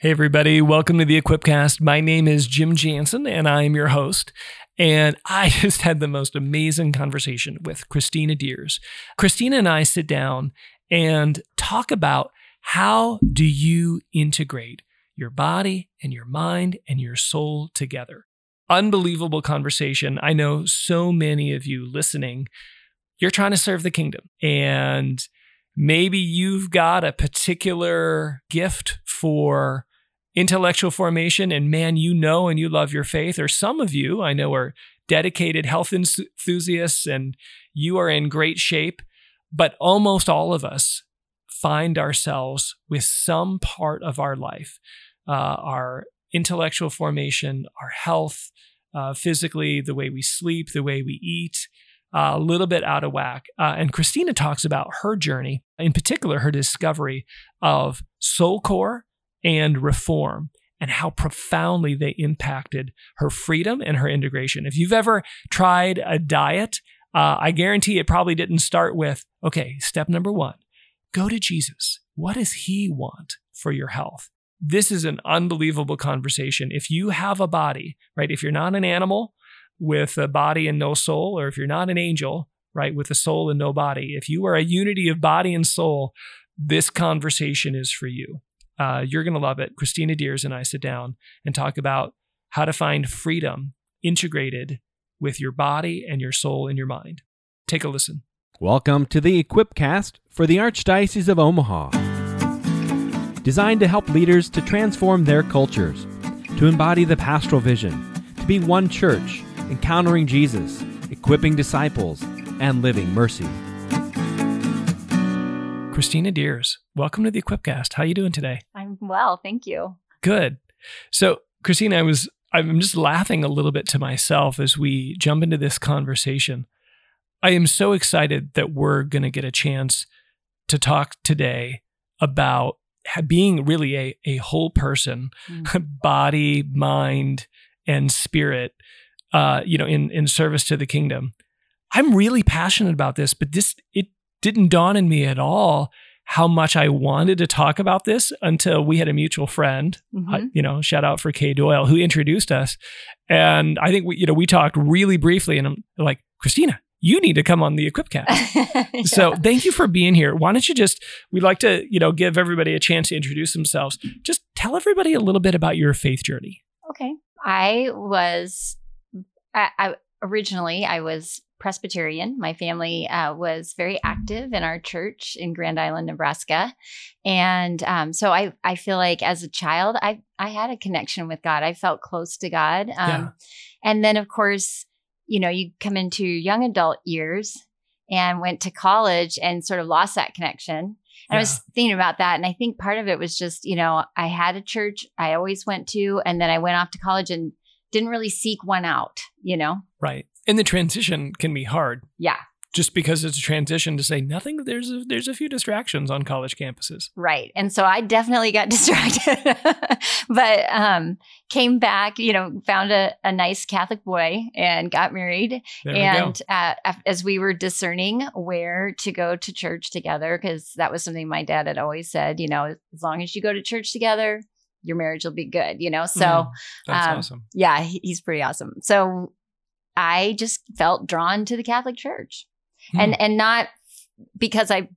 Hey, everybody. Welcome to the Equipcast. My name is Jim Jansen, and I am your host. And I just had the most amazing conversation with Christina Diers. Christina and I sit down and talk about how do you integrate your body and your mind and your soul together. Unbelievable conversation. I know so many of you listening, you're trying to serve the kingdom and maybe you've got a particular gift for intellectual formation and man you know and you love your faith or some of you i know are dedicated health enthusiasts and you are in great shape but almost all of us find ourselves with some part of our life uh, our intellectual formation our health uh, physically the way we sleep the way we eat uh, a little bit out of whack. Uh, and Christina talks about her journey, in particular, her discovery of SoulCore and reform and how profoundly they impacted her freedom and her integration. If you've ever tried a diet, uh, I guarantee it probably didn't start with, okay, step number one, go to Jesus. What does he want for your health? This is an unbelievable conversation. If you have a body, right? If you're not an animal with a body and no soul, or if you're not an angel, right, with a soul and no body, if you are a unity of body and soul, this conversation is for you. Uh, you're going to love it. Christina Diers and I sit down and talk about how to find freedom integrated with your body and your soul and your mind. Take a listen. Welcome to the Equipcast for the Archdiocese of Omaha. Designed to help leaders to transform their cultures, to embody the pastoral vision, to be one church, encountering Jesus, equipping disciples, and living mercy. Christina Diers, welcome to the Equipcast. How are you doing today? I'm well, thank you. Good. So, Christina, I was I'm just laughing a little bit to myself as we jump into this conversation. I am so excited that we're going to get a chance to talk today about being really a, a whole person, mm. body, mind, and spirit, uh, you know, in, in service to the kingdom. I'm really passionate about this, but this, it didn't dawn in me at all how much I wanted to talk about this until we had a mutual friend, mm-hmm. uh, you know, shout out for Kay Doyle, who introduced us. And I think we, you know, we talked really briefly and I'm like, Christina, you need to come on the Equipcast. yeah. So thank you for being here. Why don't you just, we'd like to, you know, give everybody a chance to introduce themselves. Just tell everybody a little bit about your faith journey. Okay. I was, I, I originally, I was Presbyterian. My family uh, was very active in our church in Grand Island, Nebraska, and um, so I I feel like as a child I I had a connection with God. I felt close to God, um, yeah. and then of course you know you come into young adult years and went to college and sort of lost that connection. And yeah. I was thinking about that, and I think part of it was just you know I had a church I always went to, and then I went off to college and didn't really seek one out, you know? Right. And the transition can be hard. Yeah. Just because it's a transition to say nothing, there's a, there's a few distractions on college campuses. Right. And so I definitely got distracted, but um, came back, you know, found a, a nice Catholic boy and got married. There and uh, as we were discerning where to go to church together, because that was something my dad had always said, you know, as long as you go to church together, your marriage will be good, you know? So mm, that's um, awesome. Yeah, he's pretty awesome. So I just felt drawn to the Catholic Church. Hmm. And and not because I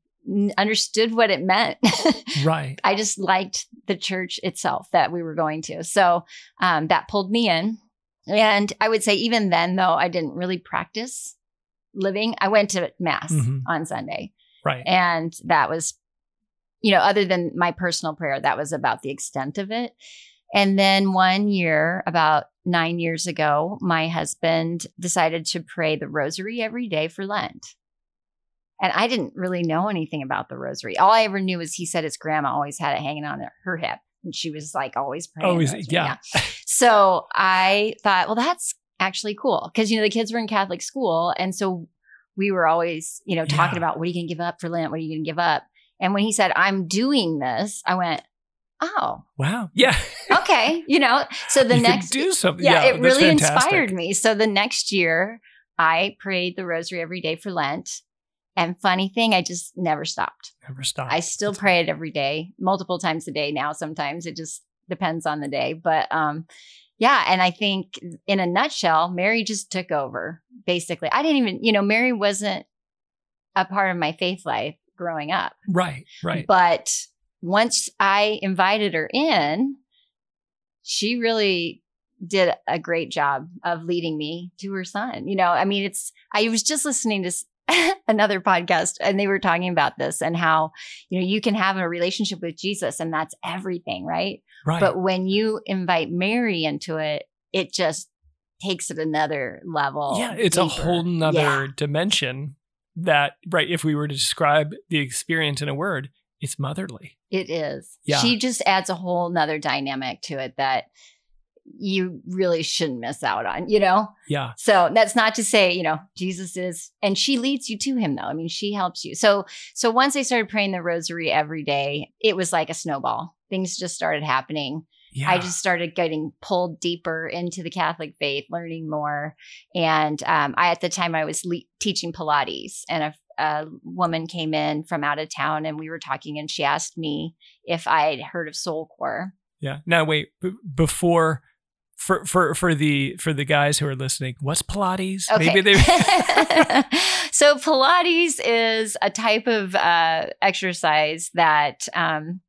understood what it meant. right. I just liked the church itself that we were going to. So um, that pulled me in. And I would say, even then, though, I didn't really practice living. I went to Mass mm-hmm. on Sunday. Right. And that was you know, other than my personal prayer, that was about the extent of it. And then one year, about nine years ago, my husband decided to pray the rosary every day for Lent. And I didn't really know anything about the rosary. All I ever knew was he said his grandma always had it hanging on her hip. And she was like always praying. Always, yeah. yeah. so I thought, well, that's actually cool. Cause, you know, the kids were in Catholic school. And so we were always, you know, talking yeah. about what are you going to give up for Lent? What are you going to give up? And when he said, I'm doing this, I went, oh. Wow. Yeah. Okay. You know so the you next do something. Yeah, yeah it really fantastic. inspired me. So the next year i prayed the rosary every day for lent. And funny thing i just never stopped. Never stopped. I still That's pray it every day multiple times a day now sometimes. It just depends on the day. But um, yeah, and I think in a nutshell, Mary just took over. Basically, I didn't even, you know, Mary wasn't a part of my faith life growing up. Right, right. But once I invited her in, she really did a great job of leading me to her son. You know, I mean, it's, I was just listening to another podcast and they were talking about this and how, you know, you can have a relationship with Jesus and that's everything, right? Right. But when you invite Mary into it, it just takes it another level. yeah, it's a whole nother Yeah. dimension that, right, if we were to describe the experience in a word, it's motherly. It is. Yeah. She just adds a whole nother dynamic to it that you really shouldn't miss out on, you know? Yeah. So that's not to say, you know, Jesus is, and she leads you to him though. I mean, she helps you. So, so once I started praying the rosary every day, it was like a snowball. Things just started happening. Yeah. I just started getting pulled deeper into the Catholic faith, learning more. And um, I, at the time, I was le- teaching Pilates, and a, a woman came in from out of town, and we were talking, and she asked me if I had heard of SoulCore. Yeah. Now wait, b- before for for for the for the guys who are listening, what's Pilates? Okay. Maybe they so Pilates is a type of uh, exercise that um,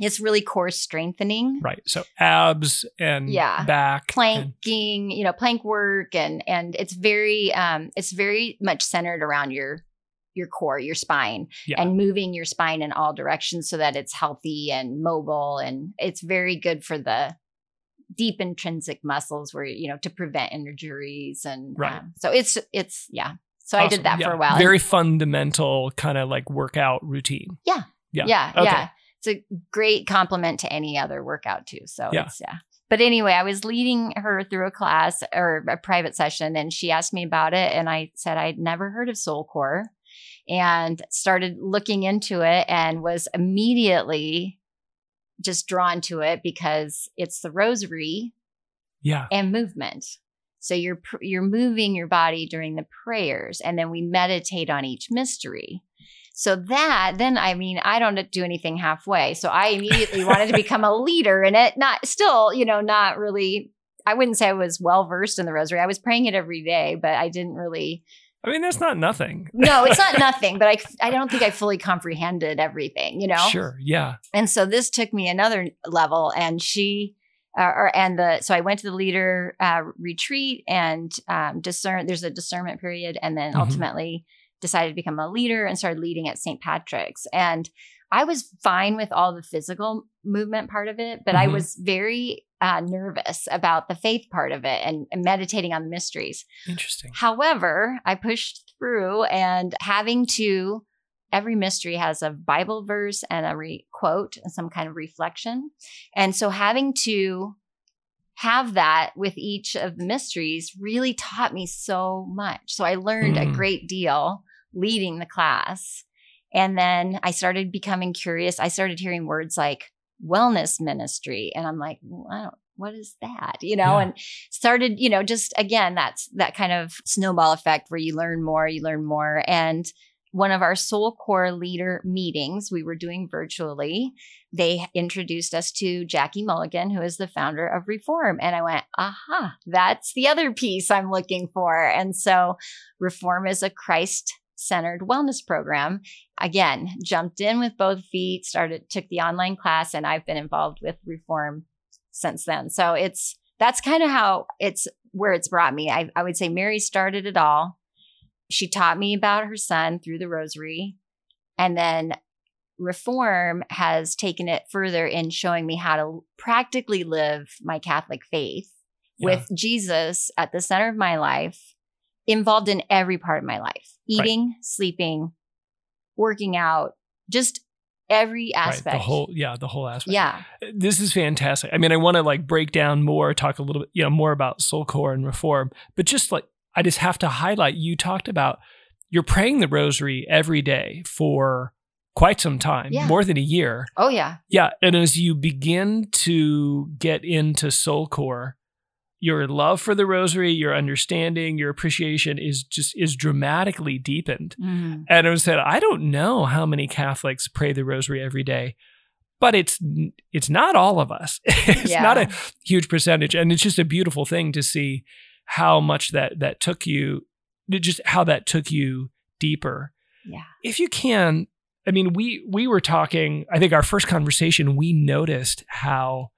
it's really core strengthening. Right. So abs and Yeah. back. and- planking, you know, plank work and and it's very um it's very much centered around your your core, your spine Yeah. and moving your spine in all directions so that it's healthy and mobile and it's very good for the deep intrinsic muscles where you know to prevent injuries and Right. um, so it's it's yeah. So I did that Yeah. for a while. Very fundamental kind of like workout routine. Yeah. Yeah. Yeah, Okay. yeah. It's a great complement to any other workout too. So Yeah. it's yeah. But anyway, I was leading her through a class or a private session and she asked me about it and I said I'd never heard of SoulCore and started looking into it and was immediately just drawn to it because it's the rosary Yeah. and movement. So you're you're moving your body during the prayers, and then we meditate on each mystery. So that then I mean I don't do anything halfway. So I immediately wanted to become a leader in it. Not still, you know, not really. I wouldn't say I was well versed in the rosary. I was praying it every day, but I didn't really. I mean, that's not nothing. No, it's not nothing, but I I don't think I fully comprehended everything. You know, Sure. Yeah. and so this took me another level and she uh, or and the so i went to the leader uh, retreat and um, discern there's a discernment period and then Mhm. ultimately decided to become a leader and started leading at st patrick's and i was fine with all the physical movement part of it but i Mhm. was very uh, nervous about the faith part of it and, and meditating on the mysteries Interesting. However, I pushed through and having to, every mystery has a Bible verse and a re- quote and some kind of reflection. And so having to have that with each of the mysteries really taught me so much. So I learned Mm. a great deal leading the class. And then I started becoming curious. I started hearing words like wellness ministry. And I'm like, well, I don't, what is that? You know, Yeah. and started, you know, just again, that's that kind of snowball effect where you learn more, you learn more. And one of our SoulCore leader meetings we were doing virtually, they introduced us to Jackie Mulligan, who is the founder of Reform. And I went, aha, that's the other piece I'm looking for. And so Reform is a Christ centered wellness program. Again, jumped in with both feet, started, took the online class, and I've been involved with Reform since then. So it's, that's kind of how it's where it's brought me. I, I would say Mary started it all. She taught me about her son through the rosary. And then Reform has taken it further in showing me how to practically live my Catholic faith with Jesus at the center of my life, involved in every part of my life eating, sleeping, working out, just every Right. aspect. The whole, yeah, the whole aspect. yeah. This is fantastic. I mean, I want to like break down more, talk a little bit, you know, more about SoulCore and reform, but just like, I just have to highlight you talked about you're praying the rosary every day for quite some time, Yeah. more than a year. Oh, yeah. Yeah. And as you begin to get into soul core, your love for the rosary, your understanding, your appreciation is just is dramatically deepened. Mhm. And I said, I don't know how many Catholics pray the rosary every day. but it's it's not all of us. it's Yeah. not a huge percentage, and it's just a beautiful thing to see how much that that took you, just how that took you deeper. Yeah. If you can, I mean, we we were talking. I think our first conversation, we noticed how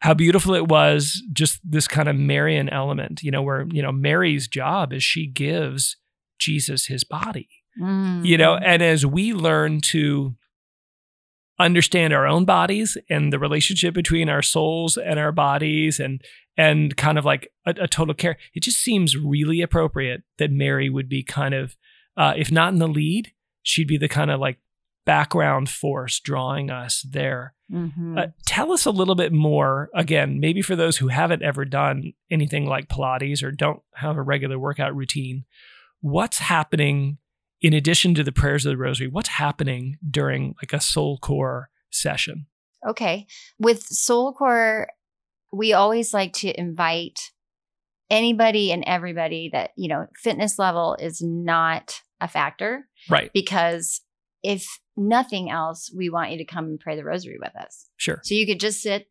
how beautiful it was. Just this kind of Marian element, you know, where you know Mary's job is she gives Jesus his body you know Mm. and as we learn to understand our own bodies and the relationship between our souls and our bodies and and kind of like a, a total care it just seems really appropriate that mary would be kind of uh, if not in the lead she'd be the kind of like background force drawing us there Mhm. uh, tell us a little bit more, again, maybe for those who haven't ever done anything like Pilates or don't have a regular workout routine, what's happening in addition to the prayers of the rosary? What's happening during like a SoulCore session? Okay. With SoulCore, we always like to invite anybody and everybody that, you know, fitness level is not a factor Right. because if nothing else, we want you to come and pray the rosary with us. Sure. So you could just sit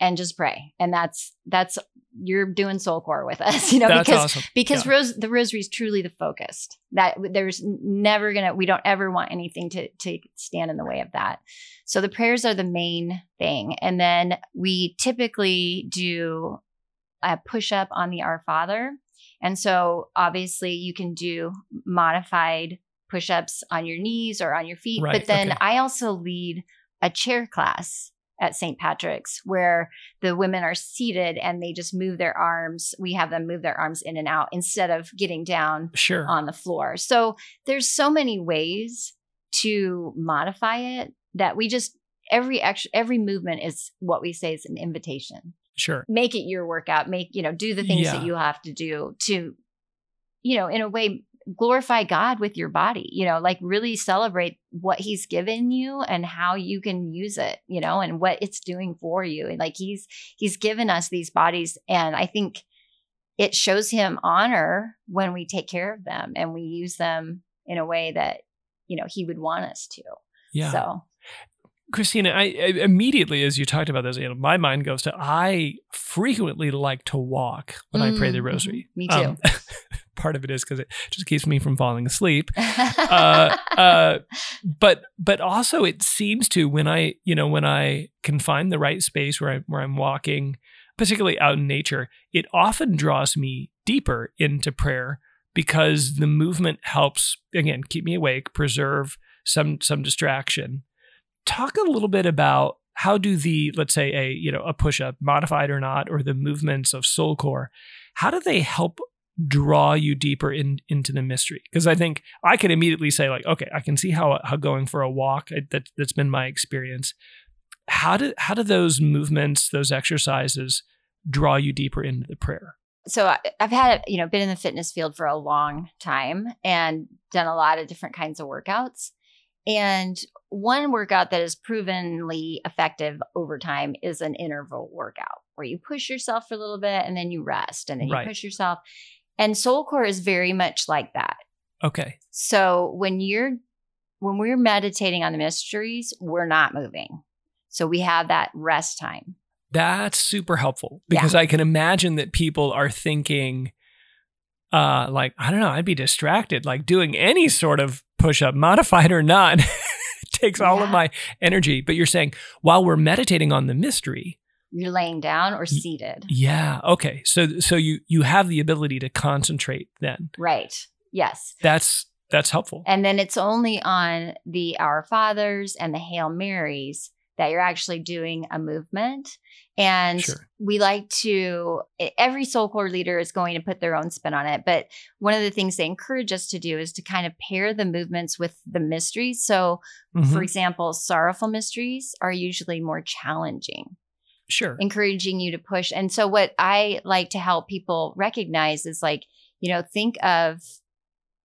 and just pray. And that's that's you're doing SoulCore with us, you know, That's because awesome. because Yeah. rose, the rosary is truly the focused that there's never gonna we don't ever want anything to to stand in the way of that so the prayers are the main thing and then we typically do a push up on the our father and so obviously you can do modified push ups on your knees or on your feet Right, but then okay. i also lead a chair class at St. Patrick's where the women are seated and they just move their arms. We have them move their arms in and out instead of getting down Sure. on the floor. So there's so many ways to modify it that we just every extra every movement is what we say is an invitation. Sure. Make it your workout. Make you know do the things Yeah. that you have to do to you know in a way glorify God with your body. You know, like really celebrate what He's given you and how you can use it. You know, and what it's doing for you. And like He's He's given us these bodies, and I think it shows him honor when we take care of them and we use them in a way that you know he would want us to Yeah. so Christina, I, I immediately as you talked about this, you know, my mind goes to I frequently like to walk when I pray the Mm, mhm. rosary. Me too. part of it is because it just keeps me from falling asleep. uh, uh, but but also it seems to when I you know when I can find the right space where I where I'm walking, particularly out in nature, it often draws me deeper into prayer because the movement helps again keep me awake, preserve some some distraction. Talk a little bit about how do the let's say a you know a push up modified or not or the movements of SoulCore how do they help draw you deeper in, into the mystery. Because i think i can immediately say like okay i can see how how going for a walk I- that, that's been my experience. How do how do those movements those exercises draw you deeper into the prayer? So I, i've had you know been in the fitness field for a long time and done a lot of different kinds of workouts. And one workout that is provenly effective over time is an interval workout where you push yourself for a little bit and then you rest and then you Right. push yourself and SoulCore is very much like that okay So when you're when we're meditating on the mysteries, we're not moving. So we have that rest time. That's super helpful because I can imagine that people are thinking, uh, like, I don't know, I'd be distracted, like doing any sort of push up, modified or not, takes all of my energy. But you're saying while we're meditating on the mystery, You're laying down or seated. yeah, okay. So so you you have the ability to concentrate then. Right. Yes. That's that's helpful. And then it's only on the Our Fathers and the Hail Marys that you're actually doing a movement. And Sure. we like to, every SoulCore leader is going to put their own spin on it. But one of the things they encourage us to do is to kind of pair the movements with the mysteries. So, Mhm. for example, sorrowful mysteries are usually more challenging, Sure. encouraging you to push. And so, what I like to help people recognize is like, you know, think of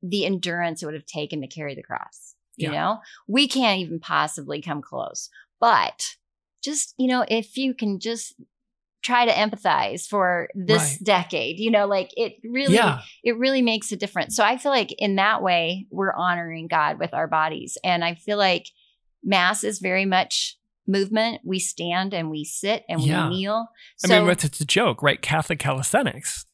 the endurance it would have taken to carry the cross. You Yeah. know, we can't even possibly come close, but just, you know, if you can just try to empathize for this Right. decade, you know, like it really Yeah. it really makes a difference. So I feel like in that way, we're honoring God with our bodies. And I feel like Mass is very much movement. We stand and we sit and Yeah. we kneel. I mean, it's, it's a joke, right? Catholic calisthenics.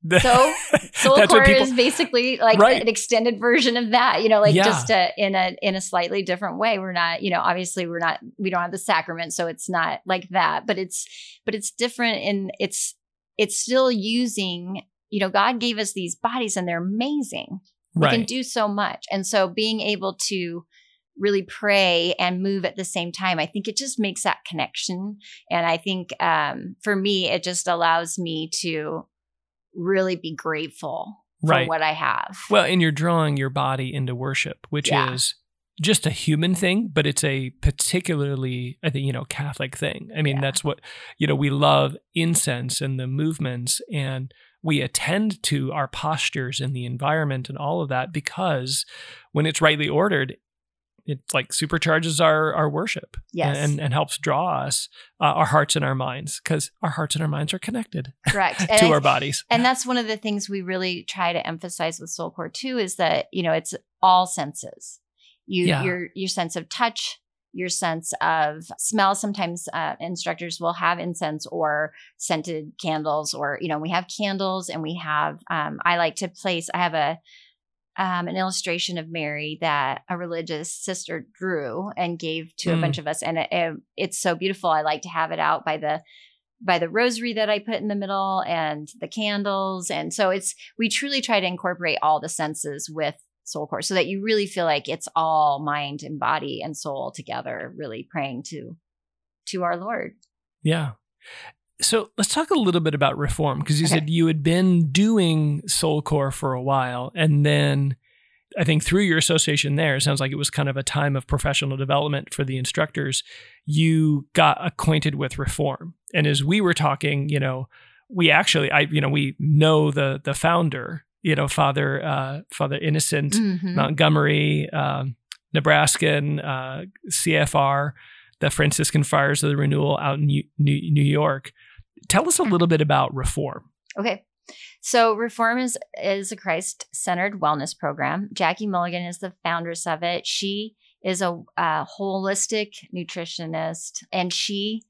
so SoulCore people- is basically like Right. an extended version of that. You know, like Yeah. just a, in a in a slightly different way. We're not, you know, obviously we're not we don't have the sacrament, so it's not like that. But it's but it's different, and it's it's still using. You know, God gave us these bodies, and they're amazing. They can do so much. And so being able to really pray and move at the same time, I think it just makes that connection. And I think um, for me, it just allows me to really be grateful for what I have. Well, and you're drawing your body into worship, which Yeah. is just a human thing, but it's a particularly, I think, you know, Catholic thing. I mean, Yeah. that's what, you know, we love incense and the movements and we attend to our postures and the environment and all of that because when it's rightly ordered, it like supercharges our our worship Yes. and, and helps draw us uh, our hearts and our minds because our hearts and our minds are connected Correct. to And our bodies. And that's one of the things we really try to emphasize with SoulCore too is that, you know, it's all senses. You Yeah. your your sense of touch, your sense of smell. Sometimes uh, instructors will have incense or scented candles, or you know, we have candles and we have. Um, I like to place. I have a um, an illustration of Mary that a religious sister drew and gave to Mm. a bunch of us, and it, it, it's so beautiful. I like to have it out by the by the rosary that I put in the middle and the candles, and so it's we truly try to incorporate all the senses with SoulCore so that you really feel like it's all mind and body and soul together, really praying to to our Lord. Yeah. So let's talk a little bit about reform because you Okay. said you had been doing SoulCore for a while. And then I think through your association there, it sounds like it was kind of a time of professional development for the instructors. You got acquainted with reform. And as we were talking, you know, we actually, I, you know, we know the the founder, you know, Father uh, Father Innocent Mhm. Montgomery, um, Nebraskan, uh, CFR, the Franciscan Friars of the Renewal out in New, New York. Tell us a little bit about reform. Okay. So Reform is is a Christ-centered wellness program. Jackie Mulligan is the founders of it. She is a, a holistic nutritionist and she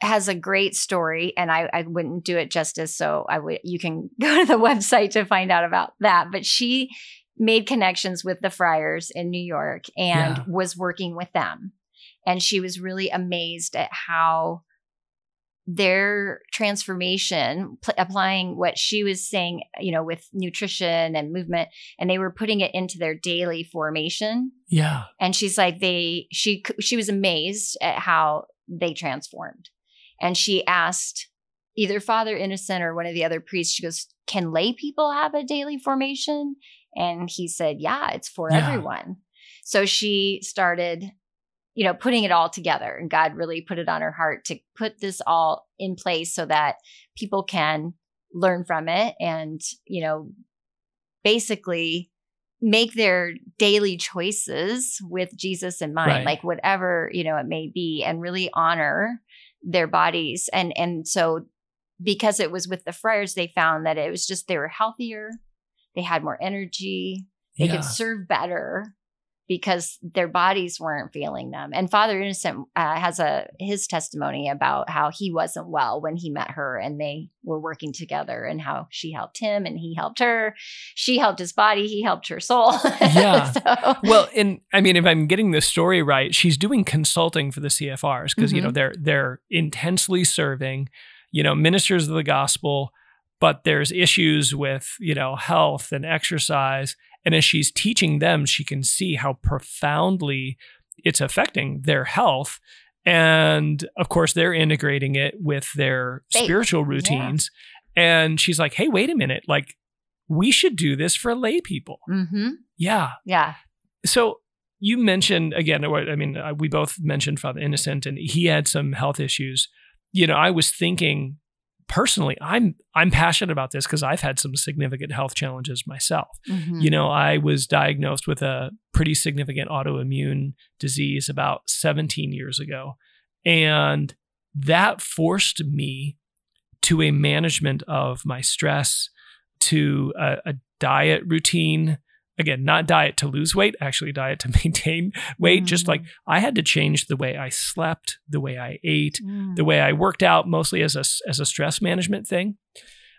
has a great story and I, I wouldn't do it justice so I would you can go to the website to find out about that but she made connections with the friars in New York and Yeah. was working with them and she was really amazed at how their transformation pl- applying what she was saying you know with nutrition and movement and they were putting it into their daily formation Yeah. and she's like they she she was amazed at how they transformed and she asked either father innocent or one of the other priests she goes can lay people have a daily formation and he said yeah it's for Yeah. everyone so she started you know putting it all together and god really put it on her heart to put this all in place so that people can learn from it and you know basically make their daily choices with Jesus in mind, Right. like whatever, you know, it may be, and really honor their bodies. And and so because it was with the friars, they found that it was just they were healthier, they had more energy, they yeah. could serve better because their bodies weren't feeling them. And Father Innocent uh, has a his testimony about how he wasn't well when he met her, and they were working together, and how she helped him and he helped her. She helped his body, he helped her soul. Yeah. So- well, and I mean, if I'm getting this story right, she's doing consulting for the CFRs because you know Mhm. they're they're intensely serving, you know, ministers of the gospel, but there's issues with you know health and exercise, and as she's teaching them, she can see how profoundly it's affecting their health, and of course they're integrating it with their Faith. spiritual routines, and she's like, hey, wait a minute, like we should do this for lay people. Mhm. Yeah. Yeah. So you mentioned again. I mean, uh, we both mentioned Father Innocent, and he had some health issues. You know, I was thinking personally, I'm I'm passionate about this because I've had some significant health challenges myself. Mhm. You know, I was diagnosed with a pretty significant autoimmune disease about 17 years ago, and that forced me to a management of my stress, to a, a diet routine again, not diet to lose weight, actually diet to maintain weight. Mm. Just like mm. I had to change the way I slept, the way I ate, mm. the way I worked out, mostly as a as a stress management thing.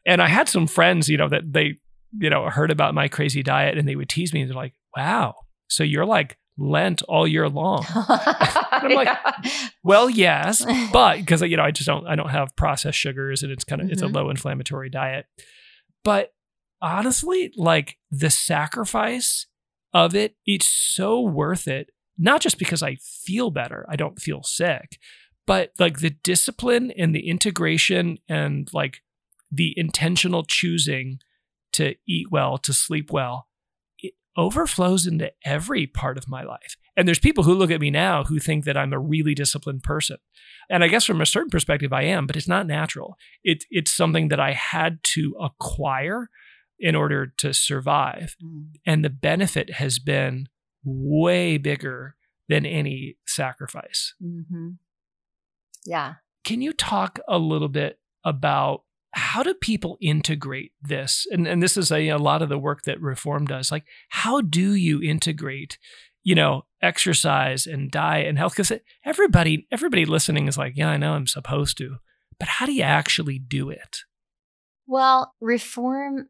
And I had some friends, you know, that they, you know, heard about my crazy diet and they would tease me. And they're like, "Wow, so you're like Lent all year long." I'm like, "Well, yes, but because you know, I just don't, I don't have processed sugars, and it's kind of, mm-hmm. it's a mm-hmm. low inflammatory diet." But honestly, like the sacrifice of it, it's so worth it. Not just because I feel better, I don't feel sick, but like the discipline and the integration and like the intentional choosing to eat well, to sleep well, it overflows into every part of my life. And there's people who look at me now who think that I'm a really disciplined person. And I guess from a certain perspective, I am, but it's not natural. It, it's something that I had to acquire in order to survive. Mm. And the benefit has been way bigger than any sacrifice. Mm-hmm. Yeah. Can you talk a little bit about how do people integrate this? And, and this is a, a lot of the work that Reform does. Like, how do you integrate, you know, exercise and diet and health? Because everybody, everybody listening is like, yeah, I know I'm supposed to, but how do you actually do it? Well, Reform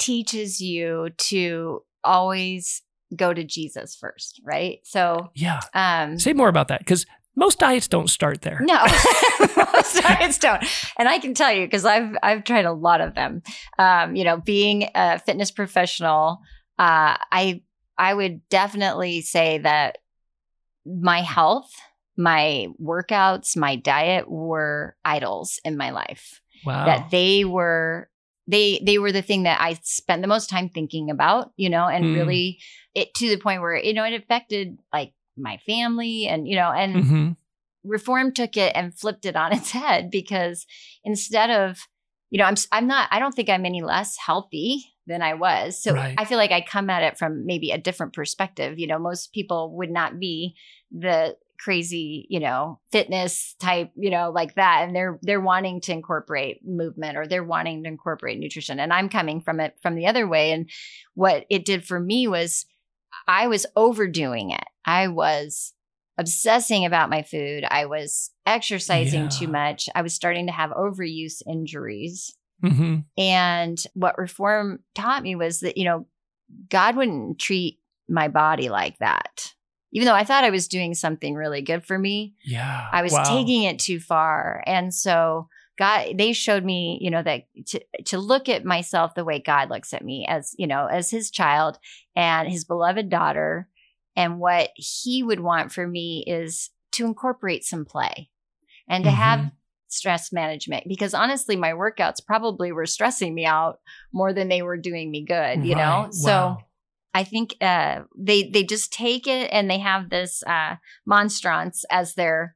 teaches you to always go to Jesus first, right? So yeah, um, say more about that because most diets don't start there. No, most diets don't, and I can tell you because I've I've tried a lot of them. Um, you know, being a fitness professional, uh, I I would definitely say that my health, my workouts, my diet were idols in my life. Wow. That they were they they were the thing that I spent the most time thinking about, you know, and mm. really it to the point where you know it affected like my family and you know and mm-hmm. reform took it and flipped it on its head because instead of you know I'm I'm not I don't think I'm any less healthy than I was. So right. I feel like I come at it from maybe a different perspective. You know, most people would not be the crazy, you know, fitness type, you know, like that. And they're they're wanting to incorporate movement or they're wanting to incorporate nutrition. And I'm coming from it from the other way. And what it did for me was I was overdoing it. I was obsessing about my food. I was exercising yeah. too much. I was starting to have overuse injuries. Mm-hmm. And what reform taught me was that, you know, God wouldn't treat my body like that even though I thought I was doing something really good for me, yeah, I was wow. taking it too far. And so God, they showed me, you know, that to, to look at myself the way God looks at me as, you know, as his child and his beloved daughter. And what he would want for me is to incorporate some play and to mm-hmm. have stress management because honestly my workouts probably were stressing me out more than they were doing me good you right. know wow. I think uh, they they just take it and they have this uh, monstrance as their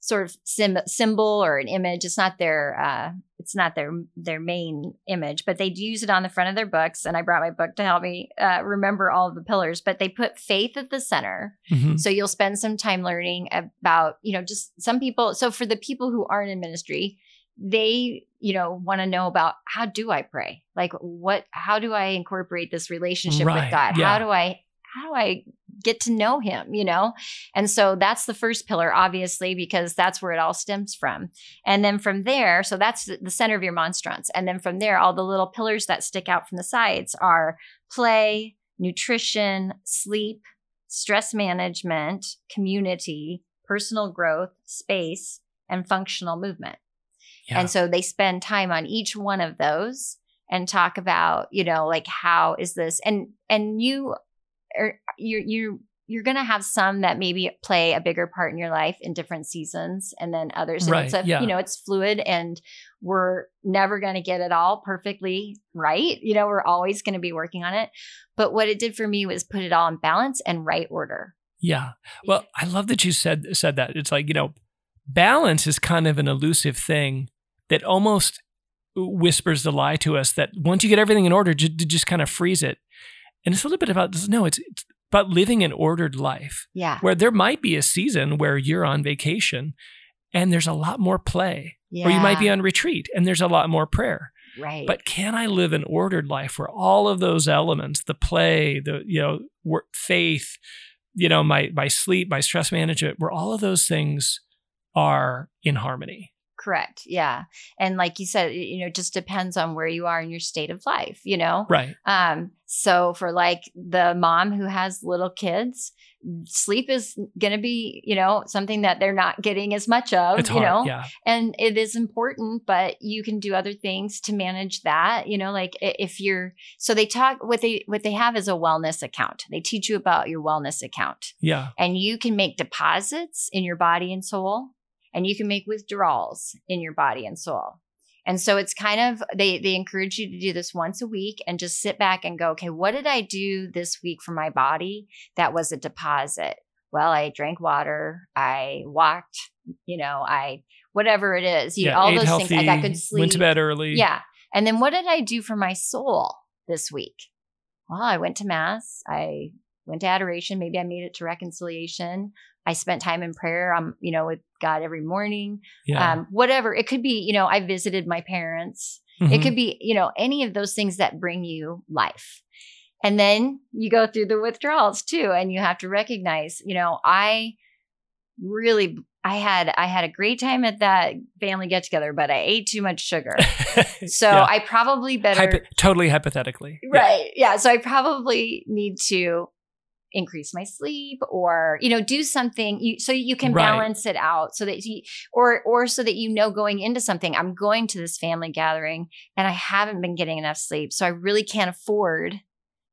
sort of sim- symbol or an image. It's not their uh, it's not their their main image, but they use it on the front of their books. And I brought my book to help me uh, remember all of the pillars. But they put faith at the center, mm-hmm. so you'll spend some time learning about you know just some people. So for the people who aren't in ministry, they you know want to know about how do i pray? Like what how do i incorporate this relationship right. with god yeah. how do i how do i get to know him? You know? And so that's the first pillar obviously because that's where it all stems from. And then from there so that's the center of your monstrance. And then from there all the little pillars that stick out from the sides are play nutrition sleep stress management community personal growth space and functional movement and so they spend time on each one of those and talk about, you know, like how is this and and you are you're you you're going to have some that maybe play a bigger part in your life in different seasons and then others and right, it's a, yeah. you know it's fluid and we're never going to get it all perfectly right you know we're always going to be working on it. But what it did for me was put it all in balance and right order. Yeah. Well i love that you said said that. It's like you know balance is kind of an elusive thing that almost whispers the lie to us that once you get everything in order, just, just kind of freeze it. And it's a little bit about no, it's, it's about living an ordered life. Yeah. Where there might be a season where you're on vacation and there's a lot more play. Yeah. Or you might be on retreat and there's a lot more prayer. Right. But can I live an ordered life where all of those elements, the play, the you know, work, faith, you know, my my sleep, my stress management, where all of those things are in harmony? Correct. Yeah. And like you said, you know, it just depends on where you are in your state of life, you know? Right. Um, so for like the mom who has little kids, sleep is going to be, you know, something that they're not getting as much of, It's you hard. know? Yeah. and it is important but you can do other things to manage that you know like if you're so they talk what they what they have is a wellness account they teach you about your wellness account Yeah. and you can make deposits in your body and soul and you can make withdrawals in your body and soul and so it's kind of they they encourage you to do this once a week and just sit back and go okay what did i do this week for my body that was a deposit well i drank water i walked you know i whatever it is you yeah. know all those healthy, things I got good sleep Went to bed early. yeah. And then what did I do for my soul this week? Well, I went to mass. I went to adoration. Maybe I made it to reconciliation. I spent time in prayer, um, you know, with God every morning. Yeah. Um, whatever. It could be, you know, I visited my parents. It Mhm. could be, you know, any of those things that bring you life. And then you go through the withdrawals too, and you have to recognize, you know, I really I had I had a great time at that family get together, but I ate too much sugar. So Yeah. I probably better Hypo- totally hypothetically. Yeah. right. Yeah. So I probably need to increase my sleep or you know do something you, so you can Right. balance it out so that you or or so that you know going into something i'm going to this family gathering and i haven't been getting enough sleep so i really can't afford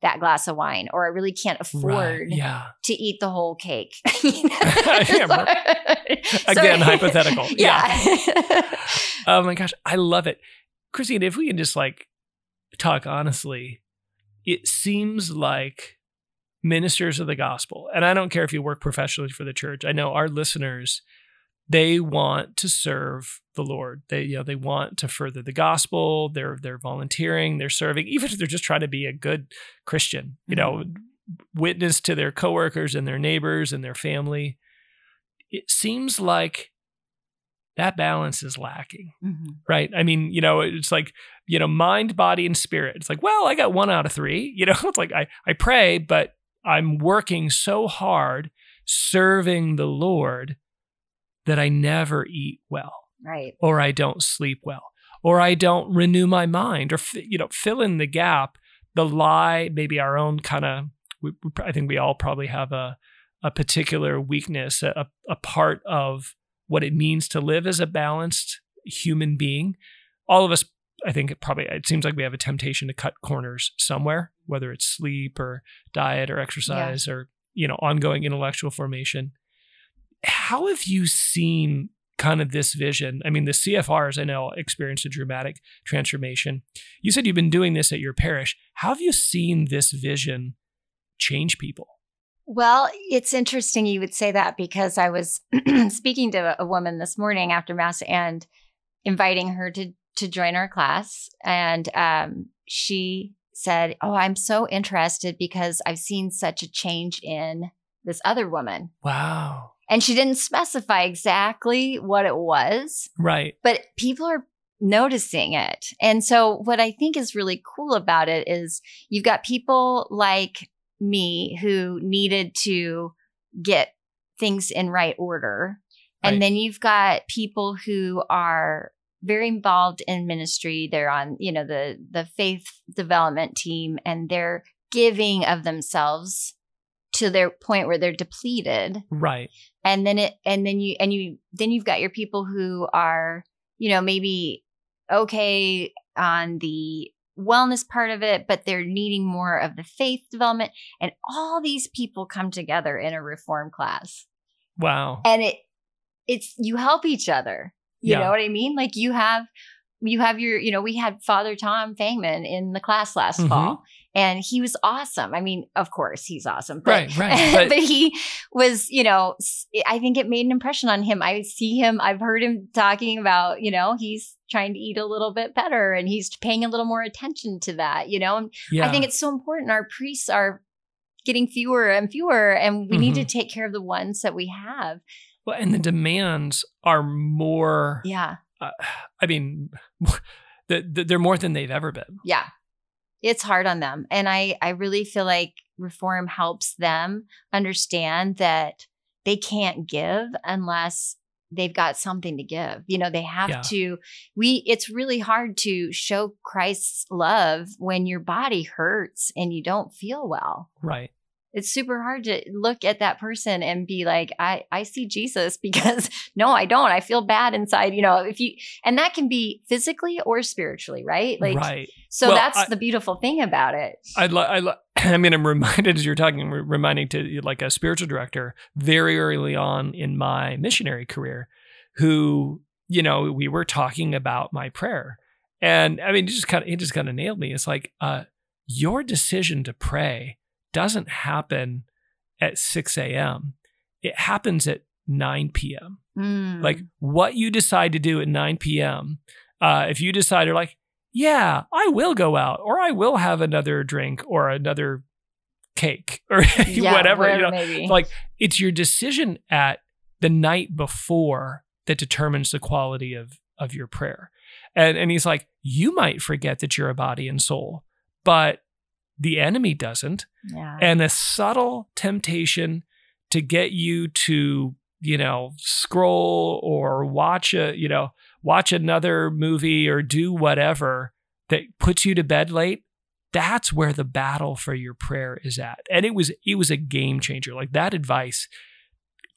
that glass of wine or i really can't afford Right. Yeah. to eat the whole cake Yeah, Again, hypothetical. yeah, Oh my gosh, I love it. Christine, if we can just like talk honestly, it seems like ministers of the gospel, and I don't care if you work professionally for the church, I know our listeners, they want to serve the Lord. They, you know, they want to further the gospel. They're they're volunteering, they're serving, even if they're just trying to be a good Christian, you know, witness to their coworkers and their neighbors and their family. It seems like that balance is lacking Mhm. right? I mean, you know, it's like, you know, mind, body, and spirit. It's like, well, I got one out of three. You know, it's like I, I pray, but I'm working so hard serving the Lord that I never eat well, right or I don't sleep well, or I don't renew my mind, or, you know, fill in the gap, the lie, maybe our own kind of, I think we all probably have a, a particular weakness, a, a part of what it means to live as a balanced human being. All of us, I think it probably, it seems like we have a temptation to cut corners somewhere, whether it's sleep or diet or exercise or, you know, ongoing intellectual formation. How have you seen kind of this vision? I mean, the CFRs I know experienced a dramatic transformation. You said you've been doing this at your parish. How have you seen this vision change people? Well, it's interesting you would say that because I was speaking to a woman this morning after mass and inviting her to to join our class, and um, she said, "Oh, I'm so interested because I've seen such a change in this other woman." Wow. And she didn't specify exactly what it was, Right. but people are noticing it. And so, what I think is really cool about it is you've got people like me who needed to get things in right order. And Right. then you've got people who are very involved in ministry. They're on, you know, the the faith development team and they're giving of themselves to their point where they're depleted Right. and then it and then you and you then you've got your people who are you know maybe okay on the wellness part of it but they're needing more of the faith development and all these people come together in a reform class Wow. and it it's you help each other you Yeah. know what i mean like you have you have your you know we had father tom fangman in the class last Mhm. fall and he was awesome i mean of course he's awesome but Right. Right. But, but he was, you know, I think it made an impression on him. I see him, I've heard him talking about, you know, he's trying to eat a little bit better and he's paying a little more attention to that, you know. And yeah. I think it's so important. Our priests are getting fewer and fewer, and we need to Mm-hmm. take care of the ones that we have. Well, and the demands are more. Yeah. uh, I mean, they're more than they've ever been. Yeah. It's hard on them. And I I really feel like reform helps them understand that they can't give unless they've got something to give. You know, they have Yeah. to we it's really hard to show Christ's love when your body hurts and you don't feel well. Right. It's super hard to look at that person and be like, I, I see Jesus because no, I don't. I feel bad inside, you know, if you, and that can be physically or spiritually, right? Like, right. so Well, that's I- the beautiful thing about it. I, lo- I, lo- I mean, I'm reminded as you're talking, reminding to like a spiritual director very early on in my missionary career, who you know we were talking about my prayer, and I mean, it just kind of it just kind of nailed me. It's like uh, your decision to pray doesn't happen at 6 a.m. It happens at 9 p.m. Mm. Like what you decide to do at 9 p.m. Uh, if you decide, you're like, yeah, I will go out or I will have another drink or another cake or Yeah, whatever. You know, maybe. like it's your decision at the night before that determines the quality of of your prayer. And and he's like, you might forget that you're a body and soul, but the enemy doesn't yeah. and a subtle temptation to get you to you know scroll or watch a you know watch another movie or do whatever that puts you to bed late that's where the battle for your prayer is at and it was it was a game changer like that advice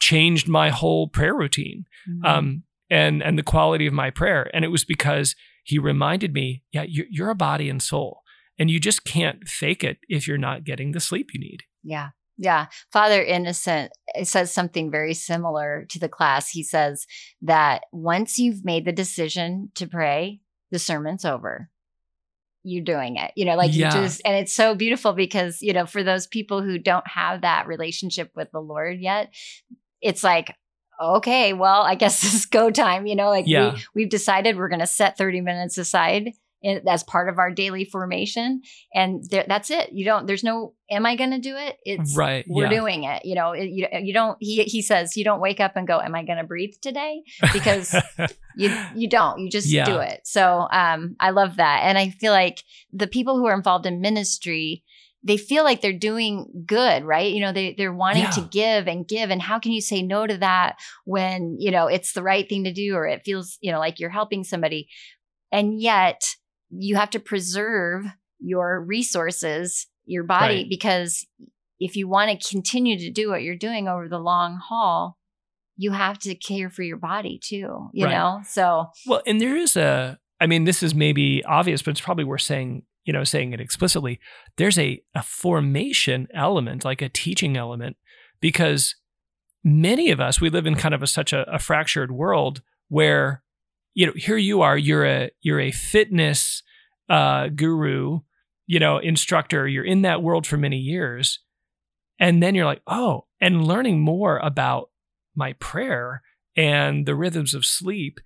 changed my whole prayer routine Mhm. um, and and the quality of my prayer. And it was because he reminded me, yeah, you're, you're a body and soul, and you just can't fake it if you're not getting the sleep you need. Yeah. Yeah. Father Innocent eh, says something very similar to the class. He says that once you've made the decision to pray, the sermon's over. You're doing it. You know, like Yeah. you just, and it's so beautiful because, you know, for those people who don't have that relationship with the Lord yet, it's like, okay, well, I guess this is go time. You know, like Yeah. we, we've decided we're going to set 30 minutes aside in, as part of our daily formation. And there, that's it. You don't, there's no, am I going to do it? It's, Right. we're yeah. doing it. You know, it, you, you don't, he, he says, you don't wake up and go, am I going to breathe today? Because you, you don't, you just Yeah. do it. So, um, I love that. And I feel like the people who are involved in ministry, they feel like they're doing good, right? You know, they, they're wanting to give and give. And how can you say no to that when, you know, it's the right thing to do or it feels, you know, like you're helping somebody. And yet you have to preserve your resources, your body, Right. because if you want to continue to do what you're doing over the long haul, you have to care for your body too, you Right. know? So, Well, and there is a, I mean, this is maybe obvious, but it's probably worth saying, you know, saying it explicitly. There's a, a formation element, like a teaching element, because many of us, we live in kind of a, such a, a fractured world where, you know, here you are, you're a, you're a fitness uh, guru, you know, instructor, you're in that world for many years. And then you're like, oh, and learning more about my prayer and the rhythms of sleep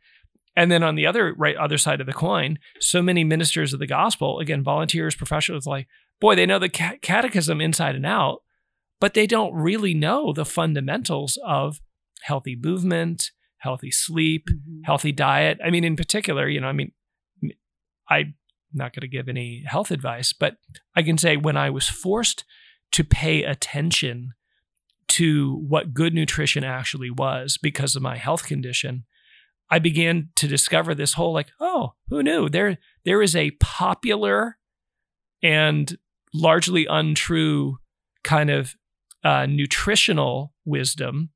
and then on the other right other side of the coin, so many ministers of the gospel, again, volunteers, professionals, like boy, they know the catechism inside and out, but they don't really know the fundamentals of healthy movement, healthy sleep, healthy diet. I mean, in particular, you know, I mean, I'm not going to give any health advice, but I can say when I was forced to pay attention to what good nutrition actually was because of my health condition, I began to discover this whole like, oh, who knew? There there is a popular and largely untrue kind of uh, nutritional wisdom.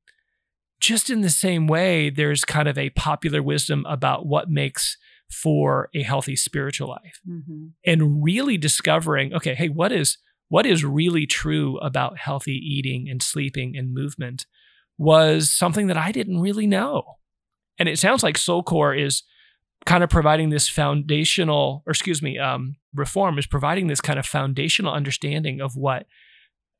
Just in the same way, there's kind of a popular wisdom about what makes for a healthy spiritual life Mhm. and really discovering okay hey what is what is really true about healthy eating and sleeping and movement was something that i didn't really know and it sounds like soulcore is kind of providing this foundational or excuse me um, reform is providing this kind of foundational understanding of what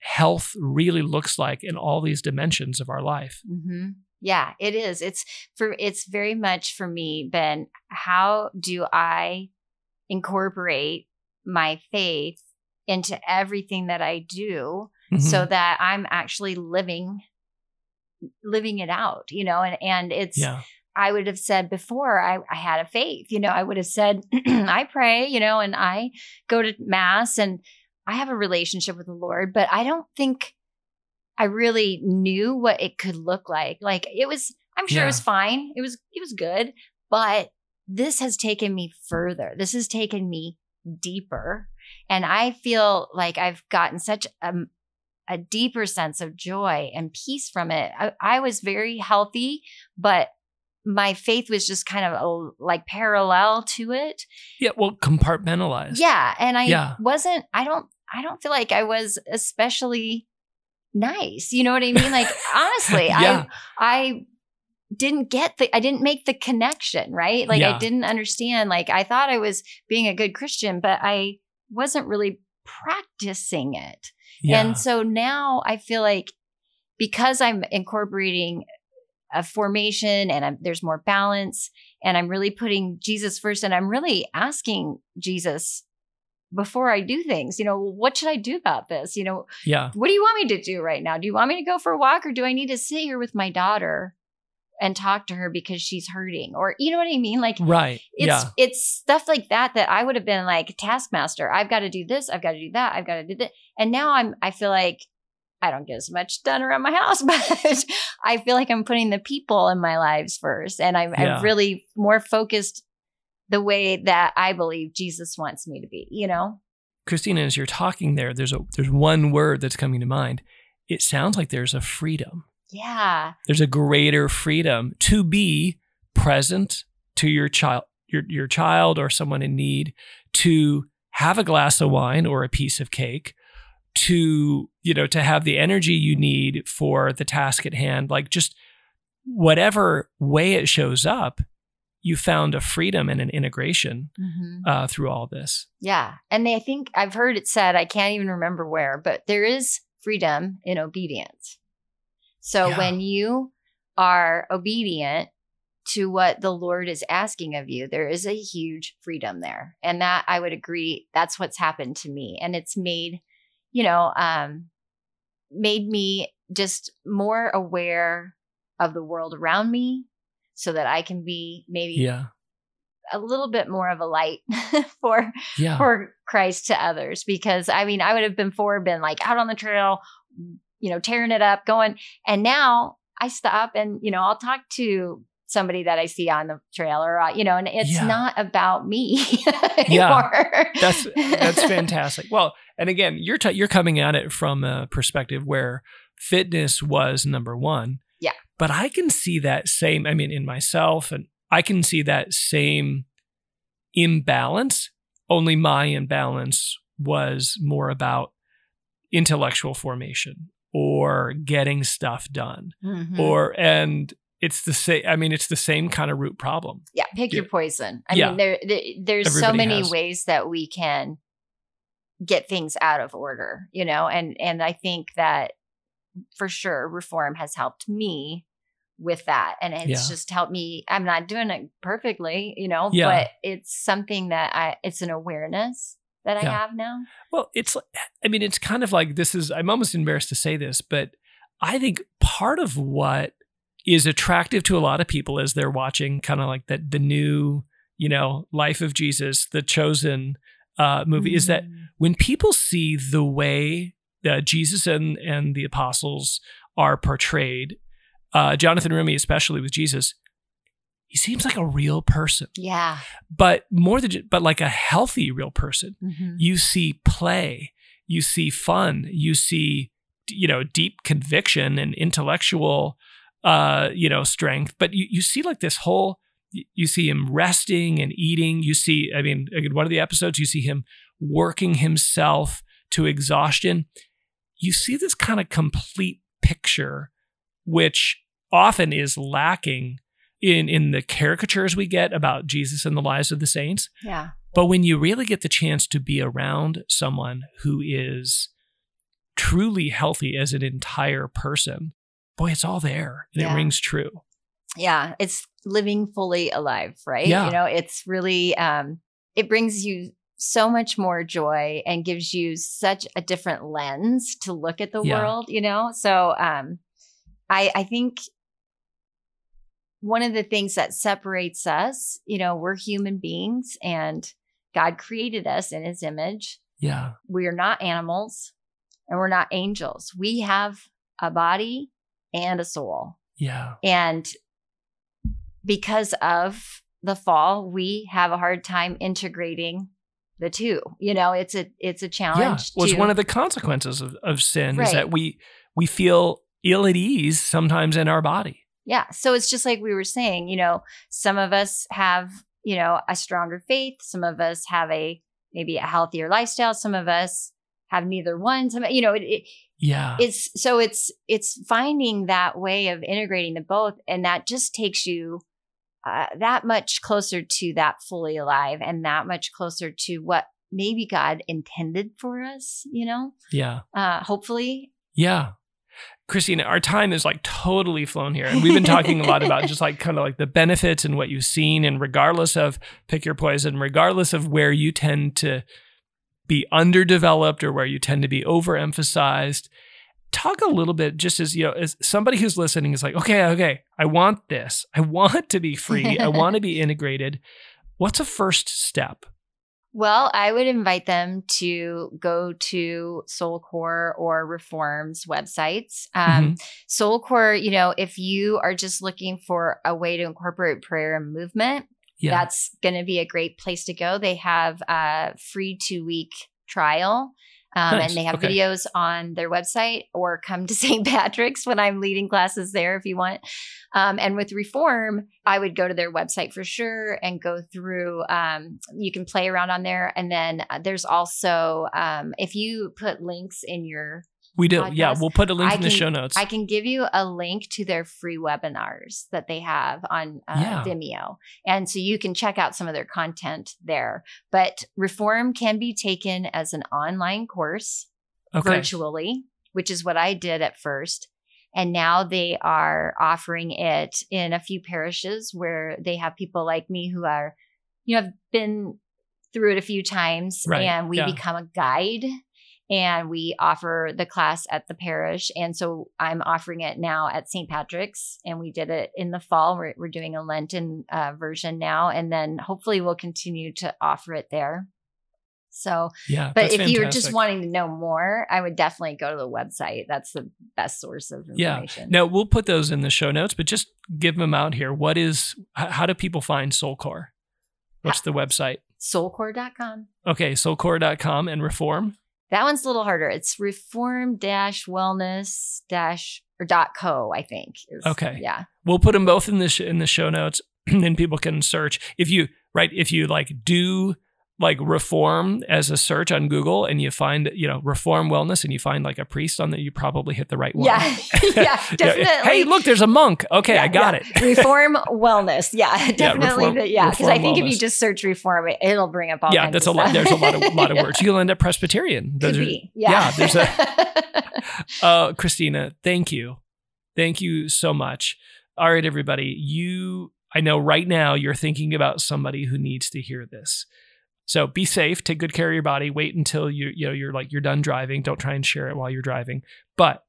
health really looks like in all these dimensions of our life hmm Yeah, it is. It's for it's very much for me, Ben. How do I incorporate my faith into everything that I do so Mhm. that I'm actually living living it out, you know, and and it's yeah I would have said before I, I had a faith. You know, I would have said, I pray, you know, and I go to mass and I have a relationship with the Lord, but I don't think I really knew what it could look like. Like it was, I'm sure Yeah. it was fine. It was, it was good, but this has taken me further. This has taken me deeper. And I feel like I've gotten such a, a deeper sense of joy and peace from it. I, I was very healthy, but my faith was just kind of a, like parallel to it. Yeah, well, compartmentalized. Yeah. And I Yeah. wasn't, I don't, I don't feel like I was especially nice. You know what I mean? Like, honestly, Yeah. I, I didn't get the, I didn't make the connection, right? Like, Yeah. I didn't understand. Like, I thought I was being a good Christian, but I wasn't really practicing it. Yeah. And so now I feel like because I'm incorporating a formation and I'm, there's more balance and I'm really putting Jesus first and I'm really asking Jesus before I do things, you know, what should I do about this? You know, yeah. what do you want me to do right now? Do you want me to go for a walk or do I need to sit here with my daughter and talk to her because she's hurting? Or, you know what I mean? Like, Right. it's yeah. it's stuff like that that I would have been like taskmaster. I've got to do this. I've got to do that. I've got to do that. And now I'm I feel like I don't get as much done around my house, but I feel like I'm putting the people in my lives first, and I'm, Yeah. I'm really more focused the way that I believe Jesus wants me to be. You know? Christina, as you're talking there, there's a there's one word that's coming to mind. It sounds like there's a freedom. Yeah. There's a greater freedom to be present to your child, your your child or someone in need, to have a glass of wine or a piece of cake, to you know to have the energy you need for the task at hand. Like just whatever way it shows up, you found a freedom and an integration Mhm. uh, through all this. Yeah. And they, I think I've heard it said, I can't even remember where, but there is freedom in obedience. So Yeah. when you are obedient to what the Lord is asking of you, there is a huge freedom there. And that I would agree, that's what's happened to me. And it's made, you know, um, made me just more aware of the world around me so that I can be maybe Yeah, a little bit more of a light for yeah, for Christ to others because I mean I would have before been like out on the trail, you know, tearing it up, going, and now I stop and you know I'll talk to somebody that I see on the trail or uh, you know, and it's Yeah. not about me Yeah. anymore. that's that's fantastic. Well, and again, you're t- you're coming at it from a perspective where fitness was number one. Yeah. But I can see that same. I mean, in myself, and I can see that same imbalance. Only my imbalance was more about intellectual formation or getting stuff done, Mhm. or and it's the same. I mean, it's the same kind of root problem. yeah, pick your poison. I Yeah. mean, there, there there's so many has. ways that we can get things out of order, you know, and and I think that for sure reform has helped me with that and it's Yeah. just helped me i'm not doing it perfectly you know Yeah. but it's something that i it's an awareness that i Yeah. have now Well, it's, I mean, it's kind of like this is, I'm almost embarrassed to say this, but I think part of what is attractive to a lot of people as they're watching kind of like the, the new, you know, life of Jesus, the chosen uh, movie is that Mm. when people see the way that Jesus and, and the apostles are portrayed, uh, Jonathan Roumie, especially with Jesus, he seems like a real person, yeah but more than, but like a healthy real person Mhm. you see play, you see fun, you see you know deep conviction and intellectual uh you know strength, but you, you see like this whole you- you see him resting and eating. You see, I mean, in one of the episodes, you see him working himself to exhaustion. You see this kind of complete picture, which often is lacking in in the caricatures we get about Jesus and the lives of the saints. yeah But when you really get the chance to be around someone who is truly healthy as an entire person, boy, it's all there and Yeah. it rings true. yeah it's living fully alive right Yeah. you know it's really um it brings you so much more joy and gives you such a different lens to look at the Yeah. world you know so um i i think one of the things that separates us, you know, we're human beings and God created us in his image. Yeah. We are not animals and we're not angels. We have a body and a soul. Yeah. And because of the fall, we have a hard time integrating the two. You know, it's a it's a Yeah. challenge. Well, it's one of the consequences of, of sin is that we we feel ill at ease sometimes in our body. Yeah. So it's just like we were saying, you know, some of us have, you know, a stronger faith. Some of us have a maybe a healthier lifestyle. Some of us have neither one. Some, you know, it, it, Yeah. it's so it's it's finding that way of integrating the both, and that just takes you uh, that much closer to that fully alive, and that much closer to what maybe God intended for us. You know, yeah. uh, hopefully, Yeah. Christina, our time is like totally flown here. And we've been talking a lot about just like kind of like the benefits and what you've seen. And regardless of pick your poison, regardless of where you tend to be underdeveloped or where you tend to be overemphasized, talk a little bit just as, you know, as somebody who's listening is like, okay, okay, I want this. I want to be free. I want to be integrated. What's a first step? Well, I would invite them to go to Soulcore or Reform's websites. Um, Soulcore, you know, if you are just looking for a way to incorporate prayer and movement, Yeah. that's going to be a great place to go. They have a free two week trial. Um, Nice. And they have Okay. videos on their website, or come to St. Patrick's when I'm leading classes there if you want. Um, and with Reform, I would go to their website for sure and go through. Um, you can play around on there, and then uh, there's also um, if you put links in your we do. Yeah. We'll put a link I in the can- show notes. I can give you a link to their free webinars that they have on uh, Yeah. Vimeo. And so you can check out some of their content there. But Reform can be taken as an online course okay. virtually, which is what I did at first. And now they are offering it in a few parishes where they have people like me who are, you know, have been through it a few times Right, and we yeah. become a guide and we offer the class at the parish. And so I'm offering it now at St. Patrick's and we did it in the fall. We're, we're doing a Lenten uh, version now. And then hopefully we'll continue to offer it there. So, Yeah. but if you're just wanting to know more, I would definitely go to the website. That's the best source of information. Yeah. Now we'll put those in the show notes, but just give them out here. What is? How do people find Soulcore? What's the website? Soulcore.com. Okay, soulcore.com and Reform. That one's a little harder. It's reform dash wellness dash or dot co, I think. is- Okay. Yeah. We'll put them both in the sh- in the show notes, and then people can search. If you right, if you like do like reform as a search on Google, and you find you know reform wellness, and you find like a priest on that, you probably hit the right one. Yeah. yeah. Definitely. Hey, look, there's a monk. Okay, Yeah, I got yeah. it. reform wellness. Yeah, definitely. yeah, because I reform think if you just search reform, it, it'll bring up all yeah, that's a lot. There's a lot of lot of Yeah. words. You'll end up Presbyterian. Could are- be. Yeah. yeah, there's a- uh, Christina, thank you. Thank you so much. All right, everybody. You, I know right now you're thinking about somebody who needs to hear this. So be safe, take good care of your body. Wait until you, you know, you're like, you're done driving. Don't try and share it while you're driving, but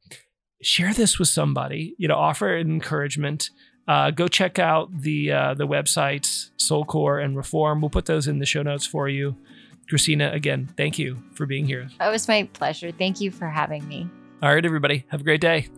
share this with somebody, you know, offer encouragement. Uh, go check out the, uh, the websites, Soulcore and Reform. We'll put those in the show notes for you. Christina, again, thank you for being here. It was my pleasure. Thank you for having me. All right, everybody. Have a great day.